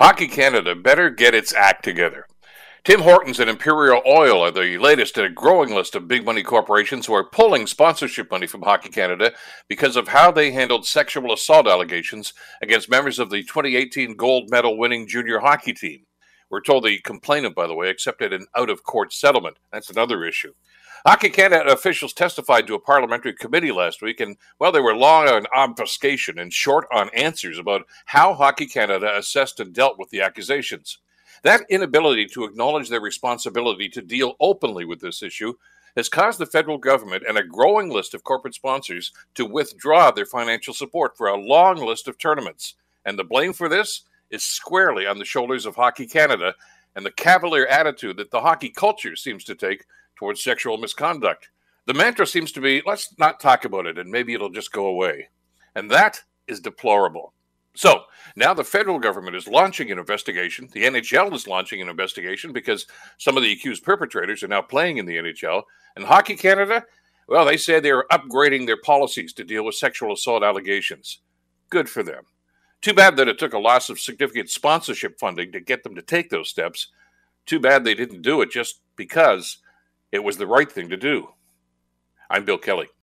Hockey Canada better get its act together. Tim Hortons and Imperial Oil are the latest in a growing list of big money corporations who are pulling sponsorship money from Hockey Canada because of how they handled sexual assault allegations against members of the 2018 gold medal winning junior hockey team. We're told the complainant, by the way, accepted an out of court settlement. That's another issue. Hockey Canada officials testified to a parliamentary committee last week, and well, they were long on obfuscation and short on answers about how Hockey Canada assessed and dealt with the accusations. That inability to acknowledge their responsibility to deal openly with this issue has caused the federal government and a growing list of corporate sponsors to withdraw their financial support for a long list of tournaments. And the blame for this is squarely on the shoulders of Hockey Canada and the cavalier attitude that the hockey culture seems to take towards sexual misconduct. The mantra seems to be let's not talk about it and maybe it'll just go away. And that is deplorable. So now the federal government is launching an investigation. The NHL is launching an investigation because some of the accused perpetrators are now playing in the NHL. And Hockey Canada, well, they say they're upgrading their policies to deal with sexual assault allegations. Good for them. Too bad that it took a loss of significant sponsorship funding to get them to take those steps. Too bad they didn't do it just because it was the right thing to do. I'm Bill Kelly.